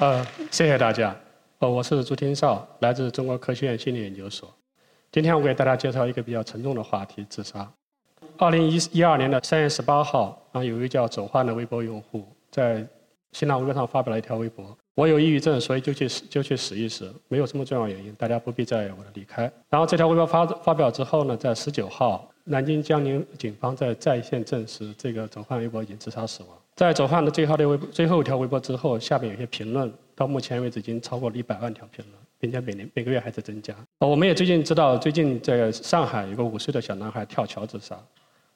呃，谢谢大家。呃，我是朱天少，来自中国科学院心理研究所。今天我给大家介绍一个比较沉重的话题——自杀。二零一一二年的三月十八号，啊，有一个叫走焕的微博用户在新浪微博上发表了一条微博：“我有抑郁症，所以就去死，就去死一死，没有什么重要原因，大家不必在意我的离开。”然后这条微博发发表之后呢，在十九号，南京江宁警方在在线证实，这个走焕微博已经自杀死亡。在走焕的最后的微最后一条微博之后，下面有些评论，到目前为止已经超过了一百万条评论，并且每年每个月还在增加。我们也最近知道，最近在上海有个五岁的小男孩跳桥自杀。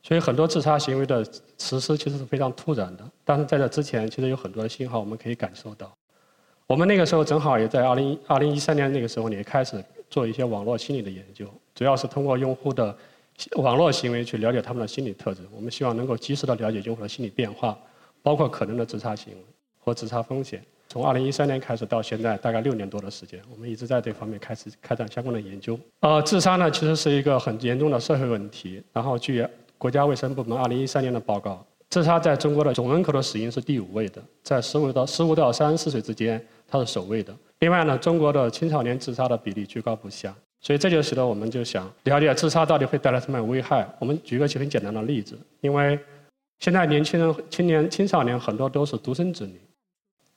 所以很多自杀行为的实施其实是非常突然的，但是在这之前，其实有很多的信号我们可以感受到。我们那个时候正好也在二零二零一三年那个时候，也开始做一些网络心理的研究，主要是通过用户的网络行为去了解他们的心理特征。我们希望能够及时的了解用户的心理变化，包括可能的自杀行为和自杀风险。从二零一三年开始到现在，大概六年多的时间，我们一直在这方面开始开展相关的研究。呃，自杀呢，其实是一个很严重的社会问题。然后据国家卫生部门2013年的报告，自杀在中国的总人口的死因是第五位的，在15到15到34岁之间，它是首位的。另外呢，中国的青少年自杀的比例居高不下，所以这就使得我们就想了解自杀到底会带来什么样的危害。我们举个很简单的例子，因为现在年轻人、青年、青少年很多都是独生子女，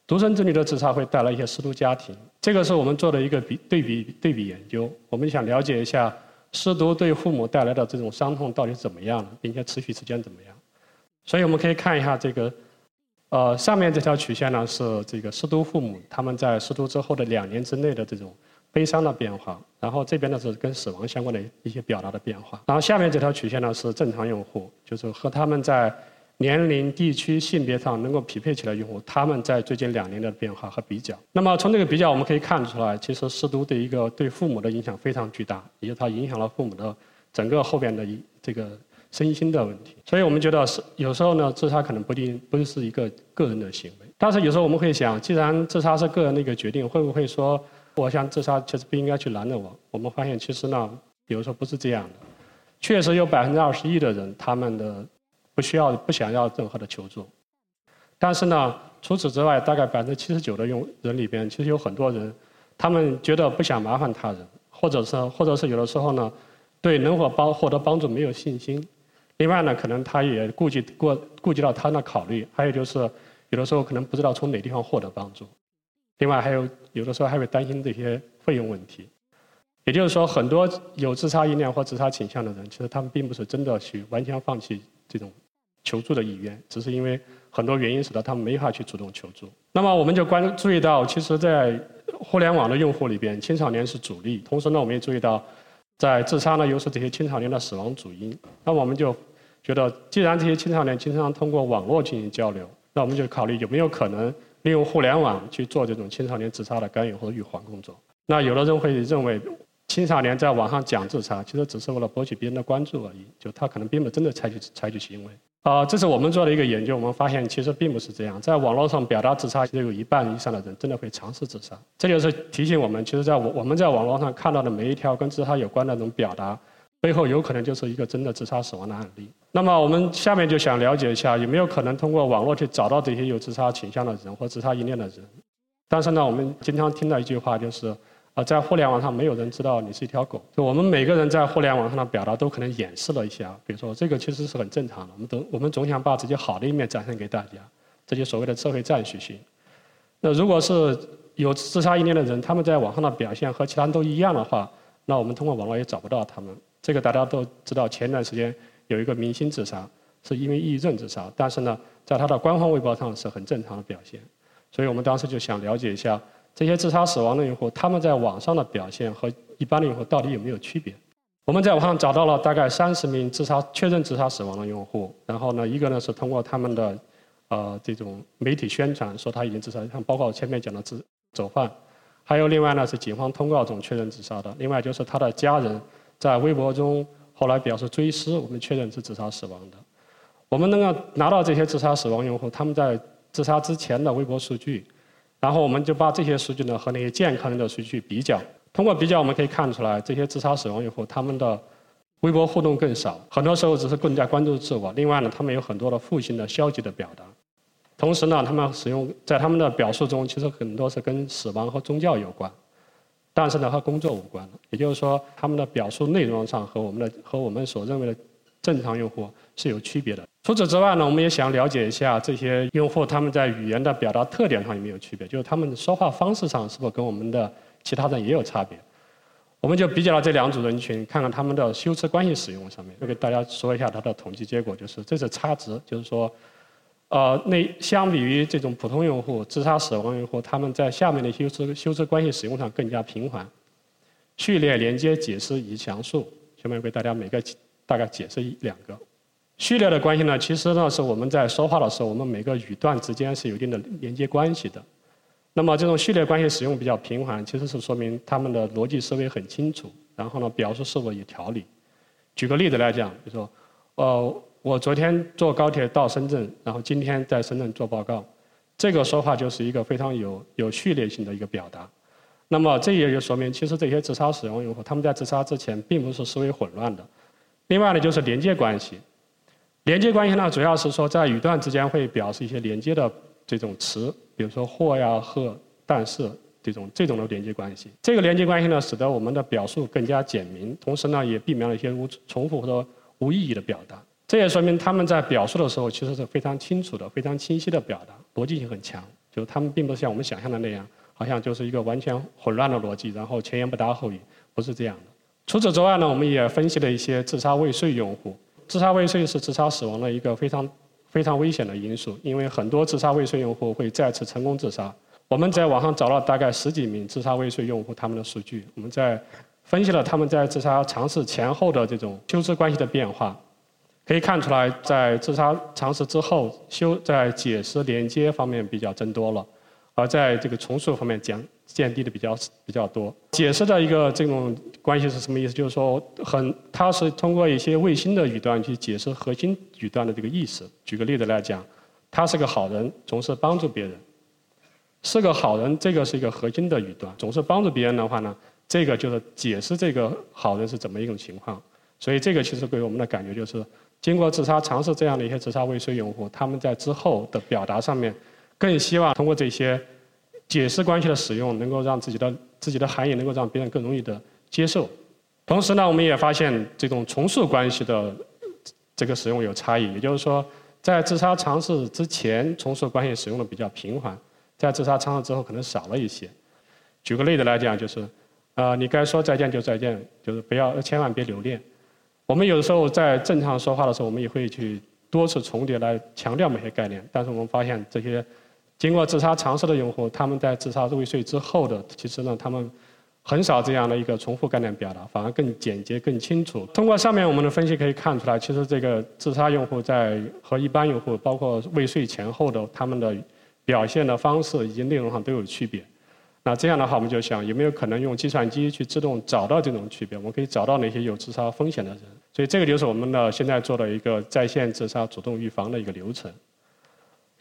独生子女的自杀会带来一些失独家庭，这个是我们做的一个比对比对比研究，我们想了解一下。失独对父母带来的这种伤痛到底怎么样，并且持续时间怎么样？所以我们可以看一下这个，呃，上面这条曲线呢是这个失独父母他们在失独之后的两年之内的这种悲伤的变化，然后这边呢是跟死亡相关的一些表达的变化，然后下面这条曲线呢是正常用户，就是和他们在。年龄、地区、性别上能够匹配起来用户，他们在最近两年的变化和比较。那么从这个比较，我们可以看出来，其实失独的一个对父母的影响非常巨大，也就它影响了父母的整个后边的一这个身心的问题。所以我们觉得是有时候呢，自杀可能不定不是一个个人的行为。但是有时候我们会想，既然自杀是个人的一个决定，会不会说我想自杀其实不应该去拦着我？我们发现其实呢，比如说不是这样的，确实有百分之二十一的人他们的。不需要不想要任何的求助，但是呢，除此之外，大概百分之七十九的用人里边，其实有很多人，他们觉得不想麻烦他人，或者是或者是有的时候呢，对能否帮获得帮助没有信心。另外呢，可能他也顾及过顾及到他的考虑，还有就是有的时候可能不知道从哪地方获得帮助。另外还有有的时候还会担心这些费用问题。也就是说，很多有自杀意念或自杀倾向的人，其实他们并不是真的去完全放弃这种求助的意愿，只是因为很多原因使得他们没法去主动求助。那么，我们就关注意到，其实，在互联网的用户里边，青少年是主力。同时呢，我们也注意到，在自杀呢又是这些青少年的死亡主因。那么，我们就觉得，既然这些青少年经常通过网络进行交流，那我们就考虑有没有可能利用互联网去做这种青少年自杀的干预或者预防工作。那有的人会认为。青少年在网上讲自杀，其实只是为了博取别人的关注而已，就他可能并不真的采取采取行为。啊，这是我们做的一个研究，我们发现其实并不是这样，在网络上表达自杀，其实有一半以上的人真的会尝试自杀。这就是提醒我们，其实在我我们在网络上看到的每一条跟自杀有关的那种表达，背后有可能就是一个真的自杀死亡的案例。那么我们下面就想了解一下，有没有可能通过网络去找到这些有自杀倾向的人或自杀意念的人？但是呢，我们经常听到一句话就是。啊，在互联网上没有人知道你是一条狗。就我们每个人在互联网上的表达都可能掩饰了一下，比如说这个其实是很正常的。我们都我们总想把自己好的一面展现给大家，这就所谓的社会赞许性。那如果是有自杀意念的人，他们在网上的表现和其他人都一样的话，那我们通过网络也找不到他们。这个大家都知道，前段时间有一个明星自杀，是因为抑郁症自杀，但是呢，在他的官方微博上是很正常的表现。所以我们当时就想了解一下。这些自杀死亡的用户，他们在网上的表现和一般的用户到底有没有区别？我们在网上找到了大概三十名自杀确认自杀死亡的用户，然后呢，一个呢是通过他们的呃这种媒体宣传说他已经自杀，像包括前面讲的自走犯，还有另外呢是警方通告中确认自杀的，另外就是他的家人在微博中后来表示追思，我们确认是自杀死亡的。我们能够拿到这些自杀死亡用户他们在自杀之前的微博数据。然后我们就把这些数据呢和那些健康人的数据比较，通过比较我们可以看出来，这些自杀死亡以后，他们的微博互动更少，很多时候只是更加关注自我。另外呢，他们有很多的负性的消极的表达。同时呢，他们使用在他们的表述中，其实很多是跟死亡和宗教有关，但是呢和工作无关。也就是说，他们的表述内容上和我们的和我们所认为的正常用户是有区别的。除此之外呢，我们也想了解一下这些用户他们在语言的表达特点上有没有区别，就是他们的说话方式上是否跟我们的其他人也有差别。我们就比较了这两组人群，看看他们的修辞关系使用上面，就给大家说一下它的统计结果，就是这是差值，就是说。呃，那相比于这种普通用户、自杀死亡用户，他们在下面的修辞修辞关系使用上更加频繁。序列、连接、解释以及详述，下面为大家每个大概解释一两个。序列的关系呢，其实呢是我们在说话的时候，我们每个语段之间是有一定的连接关系的。那么这种序列关系使用比较频繁，其实是说明他们的逻辑思维很清楚，然后呢表述是否有条理。举个例子来讲，比如说，呃。我昨天坐高铁到深圳，然后今天在深圳做报告，这个说话就是一个非常有有序列性的一个表达。那么这也就说明，其实这些自杀使用用户，他们在自杀之前并不是思维混乱的。另外呢，就是连接关系。连接关系呢，主要是说在语段之间会表示一些连接的这种词，比如说或呀、和、但是这种这种的连接关系。这个连接关系呢，使得我们的表述更加简明，同时呢，也避免了一些无重复或者无意义的表达。这也说明他们在表述的时候其实是非常清楚的、非常清晰的表达，逻辑性很强。就是他们并不是像我们想象的那样，好像就是一个完全混乱的逻辑，然后前言不搭后语，不是这样的。除此之外呢，我们也分析了一些自杀未遂用户。自杀未遂是自杀死亡的一个非常非常危险的因素，因为很多自杀未遂用户会再次成功自杀。我们在网上找了大概十几名自杀未遂用户他们的数据，我们在分析了他们在自杀尝试前后的这种修辞关系的变化。可以看出来，在自杀尝试之后，修在解释连接方面比较增多了，而在这个重塑方面降降低的比较比较多。解释的一个这种关系是什么意思？就是说，很它是通过一些卫星的语段去解释核心语段的这个意思。举个例子来讲，他是个好人，总是帮助别人，是个好人，这个是一个核心的语段。总是帮助别人的话呢，这个就是解释这个好人是怎么一种情况。所以这个其实给我们的感觉就是。经过自杀尝试这样的一些自杀未遂用户，他们在之后的表达上面，更希望通过这些解释关系的使用，能够让自己的自己的含义能够让别人更容易的接受。同时呢，我们也发现这种重塑关系的这个使用有差异，也就是说，在自杀尝试之前，重塑关系使用的比较频繁，在自杀尝试之后可能少了一些。举个例子来讲，就是，呃，你该说再见就再见，就是不要千万别留恋。我们有的时候在正常说话的时候，我们也会去多次重叠来强调某些概念。但是我们发现，这些经过自杀尝试的用户，他们在自杀未遂之后的，其实呢，他们很少这样的一个重复概念表达，反而更简洁、更清楚。通过上面我们的分析可以看出来，其实这个自杀用户在和一般用户，包括未遂前后的他们的表现的方式以及内容上都有区别。那这样的话，我们就想有没有可能用计算机去自动找到这种区别？我们可以找到那些有自杀风险的人。所以这个就是我们的现在做的一个在线自杀主动预防的一个流程。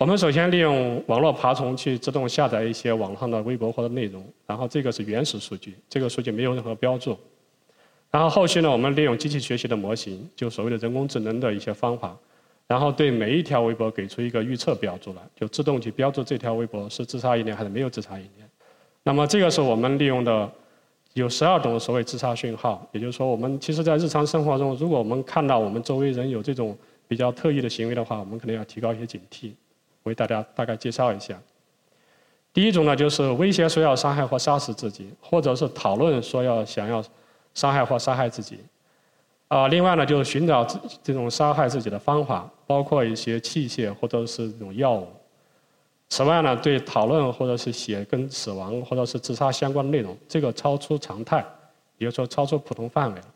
我们首先利用网络爬虫去自动下载一些网上的微博或者内容，然后这个是原始数据，这个数据没有任何标注。然后后续呢，我们利用机器学习的模型，就所谓的人工智能的一些方法，然后对每一条微博给出一个预测标注来，就自动去标注这条微博是自杀意念还是没有自杀意念。那么这个是我们利用的有十二种所谓自杀讯号，也就是说，我们其实在日常生活中，如果我们看到我们周围人有这种比较特异的行为的话，我们可能要提高一些警惕。为大家大概介绍一下。第一种呢，就是威胁说要伤害或杀死自己，或者是讨论说要想要伤害或杀害自己。啊，另外呢，就是寻找这种杀害自己的方法，包括一些器械或者是这种药物。此外呢，对讨论或者是写跟死亡或者是自杀相关的内容，这个超出常态，也就说超出普通范围了。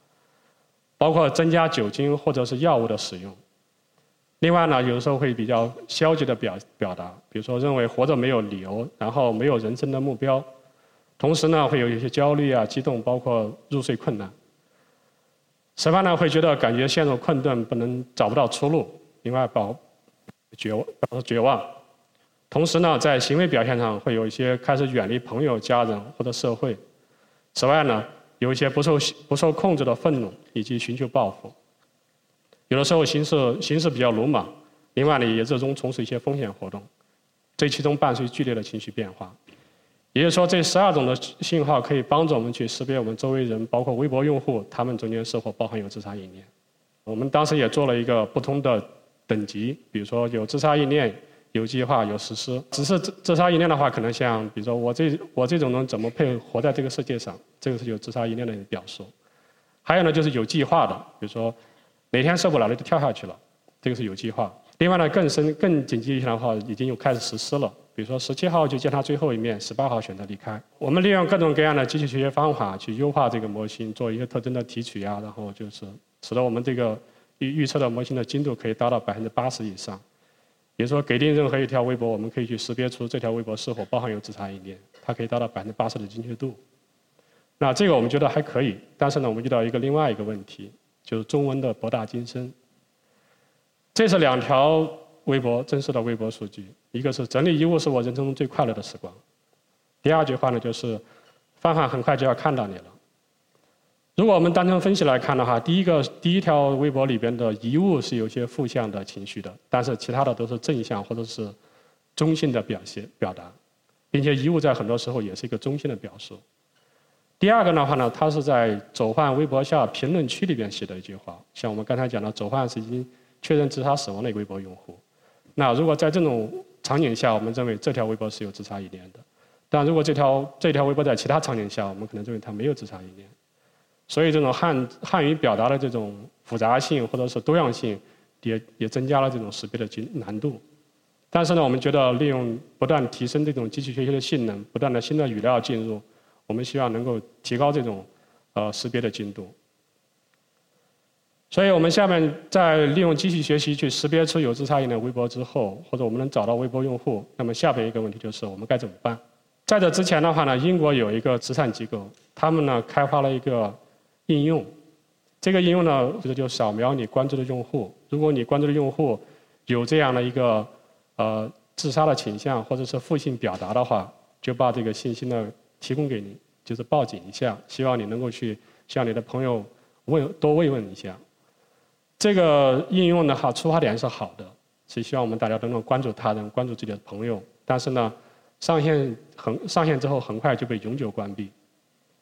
包括增加酒精或者是药物的使用。另外呢，有时候会比较消极的表表达，比如说认为活着没有理由，然后没有人生的目标，同时呢会有一些焦虑啊、激动，包括入睡困难。此外呢，会觉得感觉陷入困顿，不能找不到出路。另外，保绝望，绝望。同时呢，在行为表现上会有一些开始远离朋友、家人或者社会。此外呢，有一些不受不受控制的愤怒以及寻求报复。有的时候行事行事比较鲁莽。另外呢，也热衷从事一些风险活动。这其中伴随剧烈的情绪变化。也就是说，这十二种的信号可以帮助我们去识别我们周围人，包括微博用户，他们中间是否包含有自杀意念。我们当时也做了一个不同的等级，比如说有自杀意念、有计划、有实施。只是自自杀意念的话，可能像比如说我这我这种人怎么配活在这个世界上，这个是有自杀意念的表述。还有呢，就是有计划的，比如说哪天受不了了就跳下去了，这个是有计划。另外呢，更深更紧急一些的话，已经有开始实施了。比如说，十七号就见他最后一面，十八号选择离开。我们利用各种各样的机器学习方法去优化这个模型，做一些特征的提取呀，然后就是使得我们这个预预测的模型的精度可以达到百分之八十以上。比如说，给定任何一条微博，我们可以去识别出这条微博是否包含有自杀意念，它可以达到百分之八十的精确度。那这个我们觉得还可以，但是呢，我们遇到一个另外一个问题，就是中文的博大精深。这是两条。微博真实的微博数据，一个是整理衣物是我人生中最快乐的时光。第二句话呢，就是范范很快就要看到你了。如果我们单纯分析来看的话，第一个第一条微博里边的遗物是有些负向的情绪的，但是其他的都是正向或者是中性的表现表达，并且遗物在很多时候也是一个中性的表述。第二个的话呢，他是在走换微博下评论区里边写的一句话，像我们刚才讲的，走换是已经确认自杀死亡的一个微博用户。那如果在这种场景下，我们认为这条微博是有自杀意念的；但如果这条这条微博在其他场景下，我们可能认为它没有自杀意念。所以，这种汉汉语表达的这种复杂性或者是多样性，也也增加了这种识别的难难度。但是呢，我们觉得利用不断提升这种机器学习的性能，不断的新的语料进入，我们希望能够提高这种呃识别的精度。所以我们下面在利用机器学习去识别出有自杀意念的微博之后，或者我们能找到微博用户，那么下边一个问题就是我们该怎么办？在这之前的话呢，英国有一个慈善机构，他们呢开发了一个应用，这个应用呢就是就扫描你关注的用户，如果你关注的用户有这样的一个呃自杀的倾向或者是负性表达的话，就把这个信息呢提供给你，就是报警一下，希望你能够去向你的朋友问多慰问一下。这个应用的话，出发点是好的，是希望我们大家都能关注他人、关注自己的朋友。但是呢，上线很上线之后，很快就被永久关闭，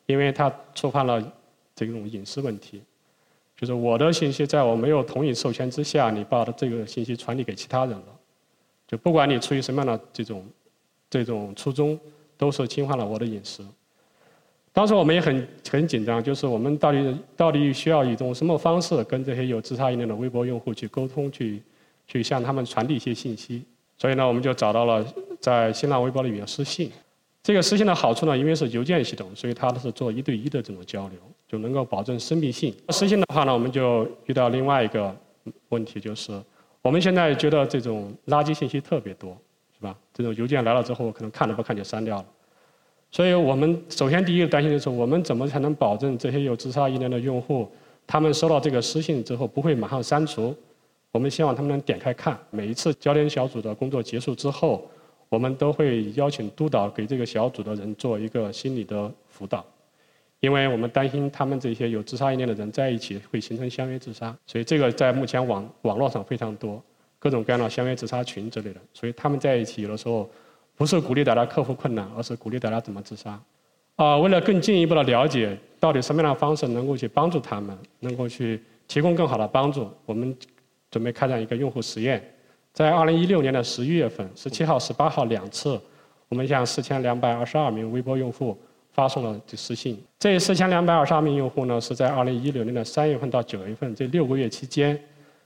因为它触犯了这种隐私问题。就是我的信息在我没有同意授权之下，你把这个信息传递给其他人了，就不管你出于什么样的这种这种初衷，都是侵犯了我的隐私。当时我们也很很紧张，就是我们到底到底需要一种什么方式跟这些有自杀意念的微博用户去沟通，去去向他们传递一些信息。所以呢，我们就找到了在新浪微博里面私信。这个私信的好处呢，因为是邮件系统，所以它是做一对一的这种交流，就能够保证私密性。私信的话呢，我们就遇到另外一个问题，就是我们现在觉得这种垃圾信息特别多，是吧？这种邮件来了之后，可能看都不看就删掉了。所以我们首先第一个担心的是，我们怎么才能保证这些有自杀意念的用户，他们收到这个私信之后不会马上删除？我们希望他们能点开看。每一次焦点小组的工作结束之后，我们都会邀请督导给这个小组的人做一个心理的辅导，因为我们担心他们这些有自杀意念的人在一起会形成相约自杀。所以这个在目前网网络上非常多，各种各样的相约自杀群之类的。所以他们在一起有的时候。不是鼓励大家克服困难，而是鼓励大家怎么自杀。啊，为了更进一步的了解到底什么样的方式能够去帮助他们，能够去提供更好的帮助，我们准备开展一个用户实验。在二零一六年的十一月份，十七号、十八号两次，我们向四千两百二十二名微博用户发送了私信。这四千两百二十二名用户呢，是在二零一六年的三月份到九月份这六个月期间，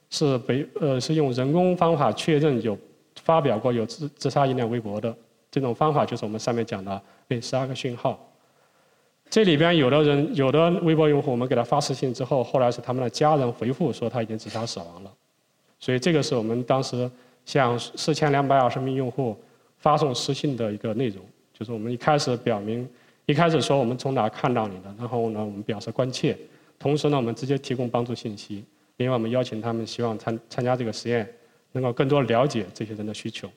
是被呃是用人工方法确认有。发表过有自自杀意念微博的这种方法，就是我们上面讲的那十二个讯号。这里边有的人，有的微博用户，我们给他发私信之后，后来是他们的家人回复说他已经自杀死亡了。所以这个是我们当时向四千两百二十名用户发送私信的一个内容，就是我们一开始表明，一开始说我们从哪看到你的，然后呢我们表示关切，同时呢我们直接提供帮助信息，另外我们邀请他们希望参参加这个实验。能够更多了解这些人的需求。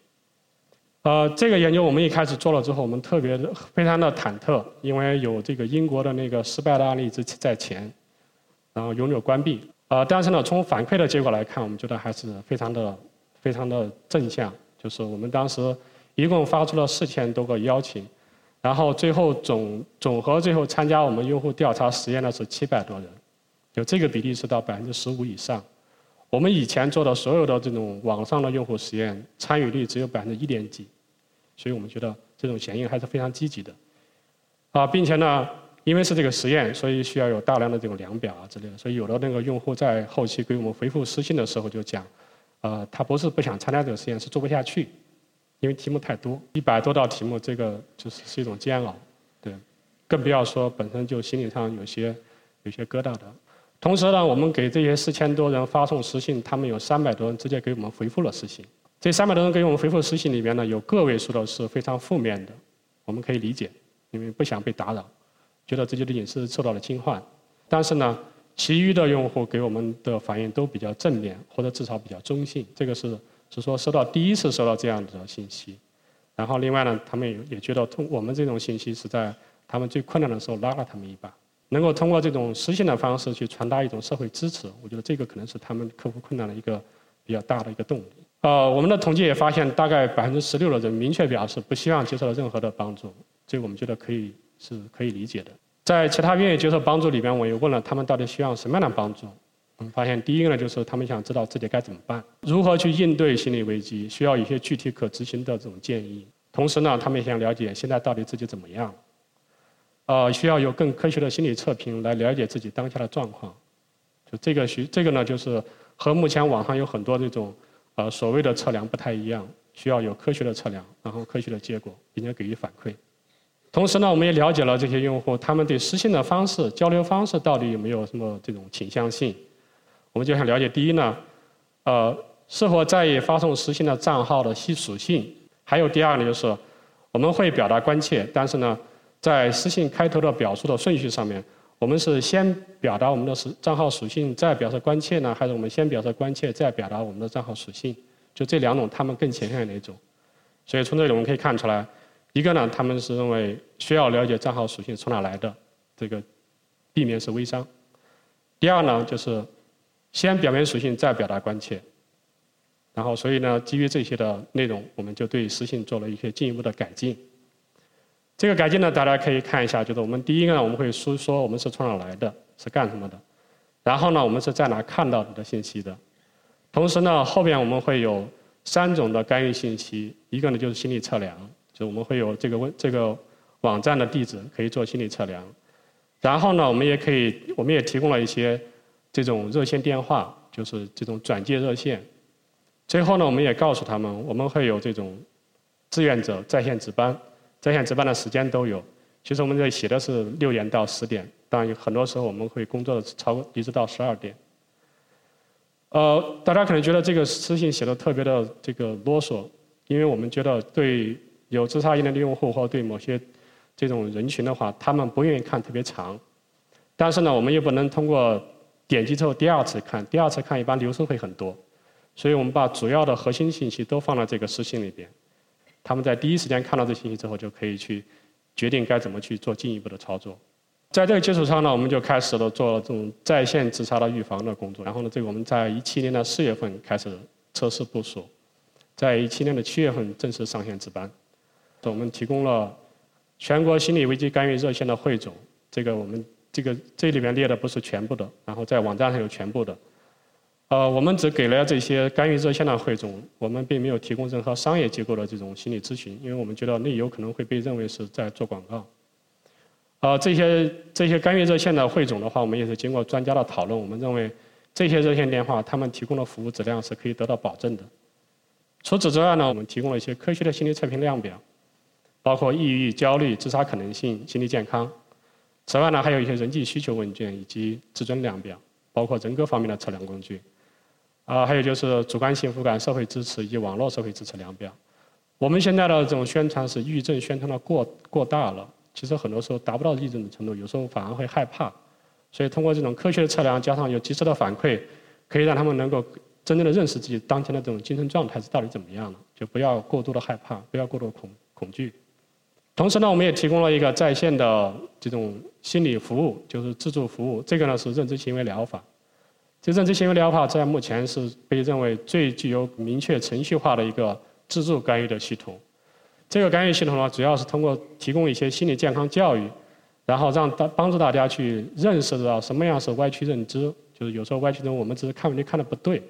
呃，这个研究我们一开始做了之后，我们特别非常的忐忑，因为有这个英国的那个失败的案例之在前，然后永久关闭。呃，但是呢，从反馈的结果来看，我们觉得还是非常的非常的正向。就是我们当时一共发出了四千多个邀请，然后最后总总和最后参加我们用户调查实验的是七百多人，就这个比例是到百分之十五以上。我们以前做的所有的这种网上的用户实验，参与率只有百分之一点几，所以我们觉得这种响应还是非常积极的。啊，并且呢，因为是这个实验，所以需要有大量的这种量表啊之类的，所以有的那个用户在后期给我们回复私信的时候就讲，呃，他不是不想参加这个实验，是做不下去，因为题目太多，一百多道题目，这个就是是一种煎熬，对，更不要说本身就心理上有些有些疙瘩的。同时呢，我们给这些四千多人发送私信，他们有三百多人直接给我们回复了私信。这三百多人给我们回复私信里面呢，有个位数的是非常负面的，我们可以理解，因为不想被打扰，觉得自己的隐私受到了侵犯。但是呢，其余的用户给我们的反应都比较正面，或者至少比较中性。这个是是说收到第一次收到这样的信息，然后另外呢，他们也也觉得通我们这种信息是在他们最困难的时候拉了他们一把。能够通过这种实现的方式去传达一种社会支持，我觉得这个可能是他们克服困难的一个比较大的一个动力。呃，我们的统计也发现，大概百分之十六的人明确表示不希望接受任何的帮助，这个我们觉得可以是可以理解的。在其他愿意接受帮助里边，我又问了他们到底需要什么样的帮助。我们发现，第一个呢，就是他们想知道自己该怎么办，如何去应对心理危机，需要一些具体可执行的这种建议。同时呢，他们也想了解现在到底自己怎么样。呃，需要有更科学的心理测评来了解自己当下的状况。就这个需这个呢，就是和目前网上有很多这种呃所谓的测量不太一样，需要有科学的测量，然后科学的结果，并且给予反馈。同时呢，我们也了解了这些用户他们对私信的方式、交流方式到底有没有什么这种倾向性。我们就想了解，第一呢，呃，是否在意发送私信的账号的系属性？还有第二呢，就是我们会表达关切，但是呢。在私信开头的表述的顺序上面，我们是先表达我们的是账号属性，再表示关切呢，还是我们先表示关切，再表达我们的账号属性？就这两种，他们更倾向于哪种？所以从这里我们可以看出来，一个呢，他们是认为需要了解账号属性从哪来的，这个避免是微商；第二呢，就是先表明属性，再表达关切。然后，所以呢，基于这些的内容，我们就对私信做了一些进一步的改进。这个改进呢，大家可以看一下，就是我们第一个呢，我们会说说我们是从哪来的，是干什么的，然后呢，我们是在哪看到你的信息的，同时呢，后边我们会有三种的干预信息，一个呢就是心理测量，就我们会有这个问这个网站的地址可以做心理测量，然后呢，我们也可以，我们也提供了一些这种热线电话，就是这种转接热线，最后呢，我们也告诉他们，我们会有这种志愿者在线值班。在线值班的时间都有，其实我们这里写的是六点到十点，当然很多时候我们会工作的超过一直到十二点。呃，大家可能觉得这个私信写的特别的这个啰嗦，因为我们觉得对有自杀意念的用户或对某些这种人群的话，他们不愿意看特别长，但是呢，我们又不能通过点击之后第二次看，第二次看一般流程会很多，所以我们把主要的核心信息都放在这个私信里边。他们在第一时间看到这信息之后，就可以去决定该怎么去做进一步的操作。在这个基础上呢，我们就开始了做这种在线自杀的预防的工作。然后呢，这个我们在一七年的四月份开始测试部署，在一七年的七月份正式上线值班。我们提供了全国心理危机干预热线的汇总，这个我们这个这里面列的不是全部的，然后在网站上有全部的。呃，我们只给了这些干预热线的汇总，我们并没有提供任何商业机构的这种心理咨询，因为我们觉得那有可能会被认为是在做广告。呃，这些这些干预热线的汇总的话，我们也是经过专家的讨论，我们认为这些热线电话他们提供的服务质量是可以得到保证的。除此之外呢，我们提供了一些科学的心理测评量表，包括抑郁、焦虑、自杀可能性、心理健康。此外呢，还有一些人际需求问卷以及自尊量表，包括人格方面的测量工具。啊，还有就是主观幸福感、社会支持以及网络社会支持量表。我们现在的这种宣传是抑郁症宣传的过过大了，其实很多时候达不到抑郁症的程度，有时候反而会害怕。所以通过这种科学的测量，加上有及时的反馈，可以让他们能够真正的认识自己当前的这种精神状态是到底怎么样的，就不要过度的害怕，不要过度的恐恐惧。同时呢，我们也提供了一个在线的这种心理服务，就是自助服务。这个呢是认知行为疗法。就认知行为疗法在目前是被认为最具有明确程序化的一个自助干预的系统。这个干预系统呢，主要是通过提供一些心理健康教育，然后让大帮助大家去认识到什么样是歪曲认知，就是有时候歪曲认知我们只是看问题看的不对，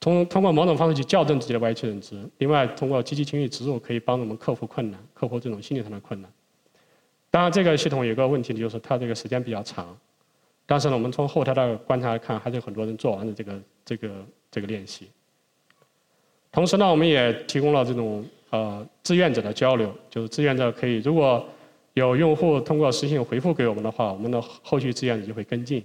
通通过某种方式去校正自己的歪曲认知。另外，通过积极情绪植入，可以帮助我们克服困难，克服这种心理上的困难。当然，这个系统有个问题，就是它这个时间比较长。但是呢，我们从后台的观察来看，还是有很多人做完了这个这个这个练习。同时呢，我们也提供了这种呃志愿者的交流，就是志愿者可以如果有用户通过私信回复给我们的话，我们的后续志愿者就会跟进。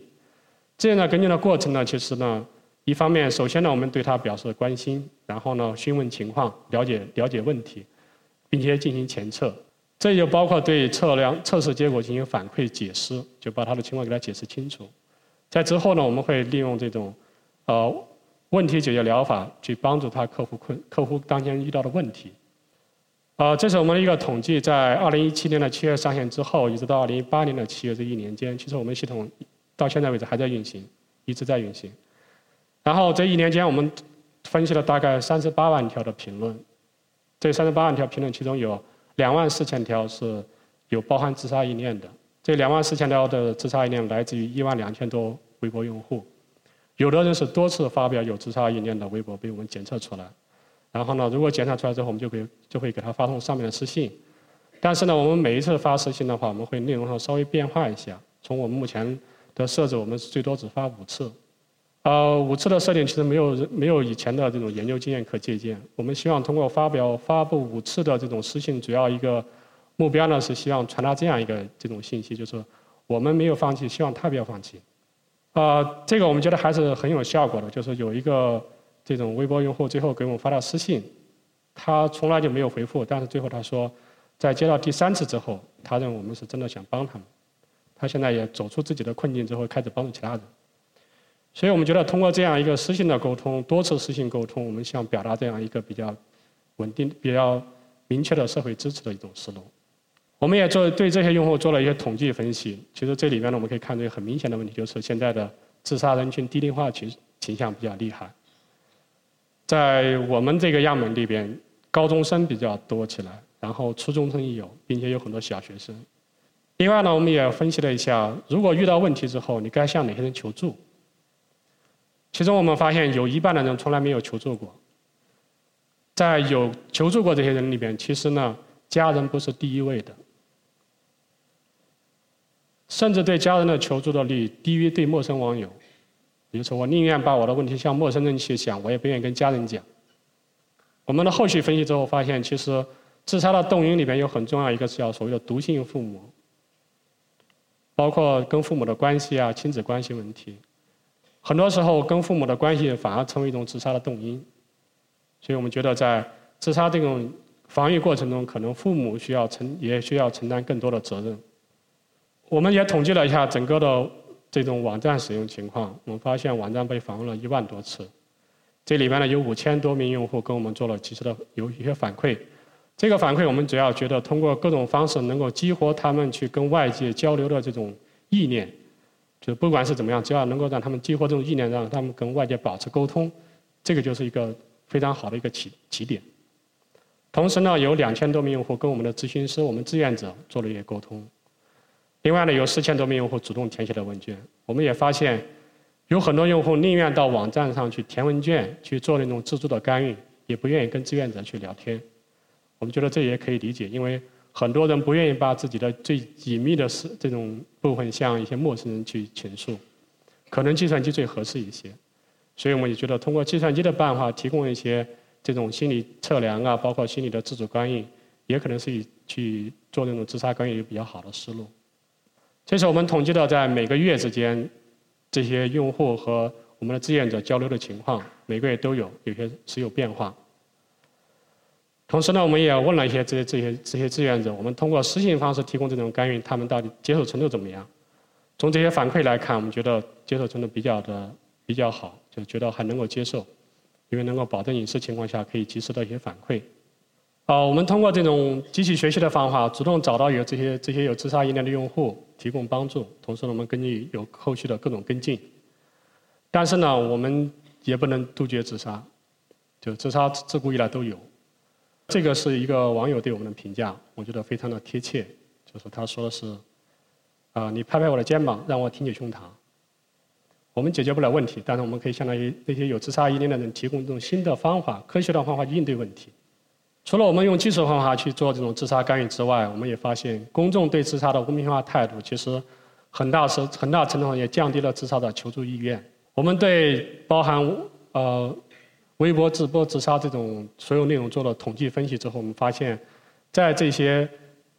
志愿者跟进的过程呢，其实呢，一方面首先呢，我们对他表示关心，然后呢，询问情况，了解了解问题，并且进行前测。这就包括对测量测试结果进行反馈解释，就把他的情况给他解释清楚。在之后呢，我们会利用这种呃问题解决疗法去帮助他克服困客户当前遇到的问题。呃，这是我们的一个统计，在二零一七年的七月上线之后，一直到二零一八年的七月这一年间，其实我们系统到现在为止还在运行，一直在运行。然后这一年间，我们分析了大概三十八万条的评论，这三十八万条评论其中有。两万四千条是有包含自杀意念的，这两万四千条的自杀意念来自于一万两千多微博用户，有的人是多次发表有自杀意念的微博被我们检测出来，然后呢，如果检测出来之后，我们就给就会给他发送上面的私信，但是呢，我们每一次发私信的话，我们会内容上稍微变化一下，从我们目前的设置，我们最多只发五次。呃，五次的设定其实没有没有以前的这种研究经验可借鉴。我们希望通过发表发布五次的这种私信，主要一个目标呢是希望传达这样一个这种信息，就是我们没有放弃，希望他不要放弃。啊，这个我们觉得还是很有效果的。就是有一个这种微博用户最后给我们发了私信，他从来就没有回复，但是最后他说，在接到第三次之后，他认为我们是真的想帮他们。他现在也走出自己的困境之后，开始帮助其他人。所以我们觉得，通过这样一个私信的沟通，多次私信沟通，我们想表达这样一个比较稳定、比较明确的社会支持的一种思路。我们也做对这些用户做了一些统计分析。其实这里面呢，我们可以看出很明显的问题，就是现在的自杀人群低龄化倾倾向比较厉害。在我们这个样本里边，高中生比较多起来，然后初中生也有，并且有很多小学生。另外呢，我们也分析了一下，如果遇到问题之后，你该向哪些人求助？其中我们发现有一半的人从来没有求助过，在有求助过这些人里边，其实呢，家人不是第一位的，甚至对家人的求助的率低于对陌生网友。比如说，我宁愿把我的问题向陌生人去讲，我也不愿意跟家人讲。我们的后续分析之后发现，其实自杀的动因里边有很重要一个是叫所谓的毒性父母，包括跟父母的关系啊、亲子关系问题。很多时候，跟父母的关系反而成为一种自杀的动因，所以我们觉得在自杀这种防御过程中，可能父母需要承也需要承担更多的责任。我们也统计了一下整个的这种网站使用情况，我们发现网站被访问了一万多次，这里边呢有五千多名用户跟我们做了及时的有一些反馈。这个反馈我们主要觉得通过各种方式能够激活他们去跟外界交流的这种意念。就不管是怎么样，只要能够让他们激活这种意念，让他们跟外界保持沟通，这个就是一个非常好的一个起起点。同时呢，有两千多名用户跟我们的咨询师、我们志愿者做了一些沟通。另外呢，有四千多名用户主动填写了问卷。我们也发现，有很多用户宁愿到网站上去填问卷，去做那种自助的干预，也不愿意跟志愿者去聊天。我们觉得这也可以理解，因为。很多人不愿意把自己的最隐秘的事这种部分向一些陌生人去倾诉，可能计算机最合适一些，所以我们也觉得通过计算机的办法提供一些这种心理测量啊，包括心理的自主干预，也可能是以去做那种自杀干预比较好的思路。这是我们统计的在每个月之间这些用户和我们的志愿者交流的情况，每个月都有，有些是有变化。同时呢，我们也问了一些这些这些这些志愿者，我们通过私信方式提供这种干预，他们到底接受程度怎么样？从这些反馈来看，我们觉得接受程度比较的比较好，就觉得还能够接受，因为能够保证隐私情况下可以及时的一些反馈。啊，我们通过这种机器学习的方法，主动找到有这些这些有自杀意念的用户，提供帮助。同时呢，我们根据有后续的各种跟进。但是呢，我们也不能杜绝自杀，就自杀自古以来都有。这个是一个网友对我们的评价，我觉得非常的贴切，就是他说是，啊，你拍拍我的肩膀，让我挺起胸膛。我们解决不了问题，但是我们可以相当于那些有自杀意念的人提供这种新的方法、科学的方法去应对问题。除了我们用技术方法去做这种自杀干预之外，我们也发现公众对自杀的污名化态度，其实很大是很大程度上也降低了自杀的求助意愿。我们对包含呃微博直播自杀这种所有内容做了统计分析之后，我们发现，在这些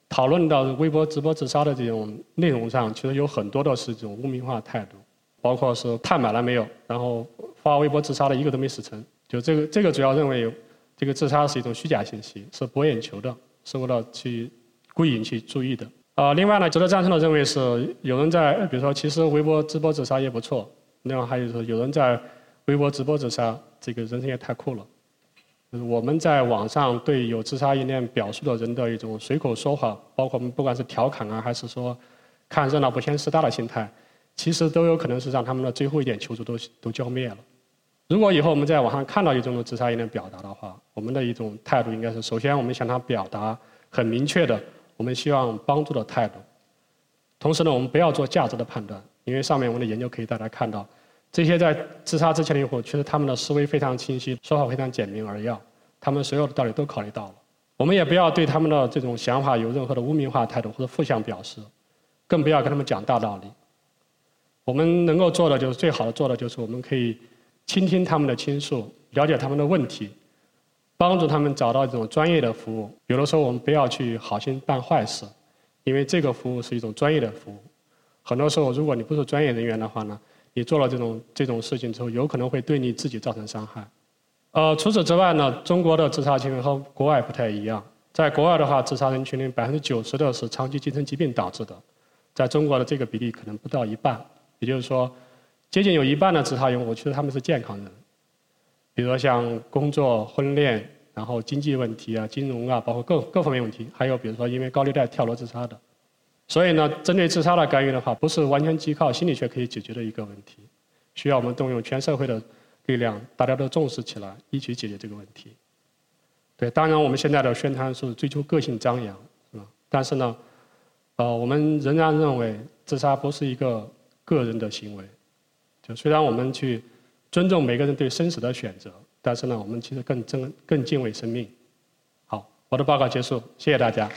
讨论到微博直播自杀的这种内容上，其实有很多的是这种污名化态度。包括是碳买了没有，然后发微博自杀的一个都没死成，就这个这个主要认为这个自杀是一种虚假信息，是博眼球的，是为了去故意引起注意的。啊，另外呢，值得赞成的认为是有人在，比如说其实微博直播自杀也不错，另外还有说有人在微博直播自杀，这个人生也太酷了。我们在网上对有自杀意念表述的人的一种随口说话，包括我们不管是调侃啊，还是说看热闹不嫌事大的心态。其实都有可能是让他们的最后一点求助都都浇灭了。如果以后我们在网上看到一种自杀意念表达的话，我们的一种态度应该是：首先，我们向他表达很明确的我们希望帮助的态度。同时呢，我们不要做价值的判断，因为上面我们的研究可以大家看到，这些在自杀之前的用户，其实他们的思维非常清晰，说话非常简明而要，他们所有的道理都考虑到了。我们也不要对他们的这种想法有任何的污名化态度或者负向表示，更不要跟他们讲大道理。我们能够做的就是最好的做的就是我们可以倾听他们的倾诉，了解他们的问题，帮助他们找到这种专业的服务。有的时候我们不要去好心办坏事，因为这个服务是一种专业的服务。很多时候如果你不是专业人员的话呢，你做了这种这种事情之后，有可能会对你自己造成伤害。呃，除此之外呢，中国的自杀行为和国外不太一样。在国外的话，自杀人群里百分之九十的是长期精神疾病导致的，在中国的这个比例可能不到一半。也就是说，接近有一半的自杀用户，其实他们是健康人，比如说像工作、婚恋，然后经济问题啊、金融啊，包括各各方面问题，还有比如说因为高利贷跳楼自杀的。所以呢，针对自杀的干预的话，不是完全依靠心理学可以解决的一个问题，需要我们动用全社会的力量，大家都重视起来，一起解决这个问题。对，当然我们现在的宣传是追求个性张扬，是吧？但是呢，呃，我们仍然认为自杀不是一个。个人的行为，就虽然我们去尊重每个人对生死的选择，但是呢，我们其实更尊更敬畏生命。好，我的报告结束，谢谢大家。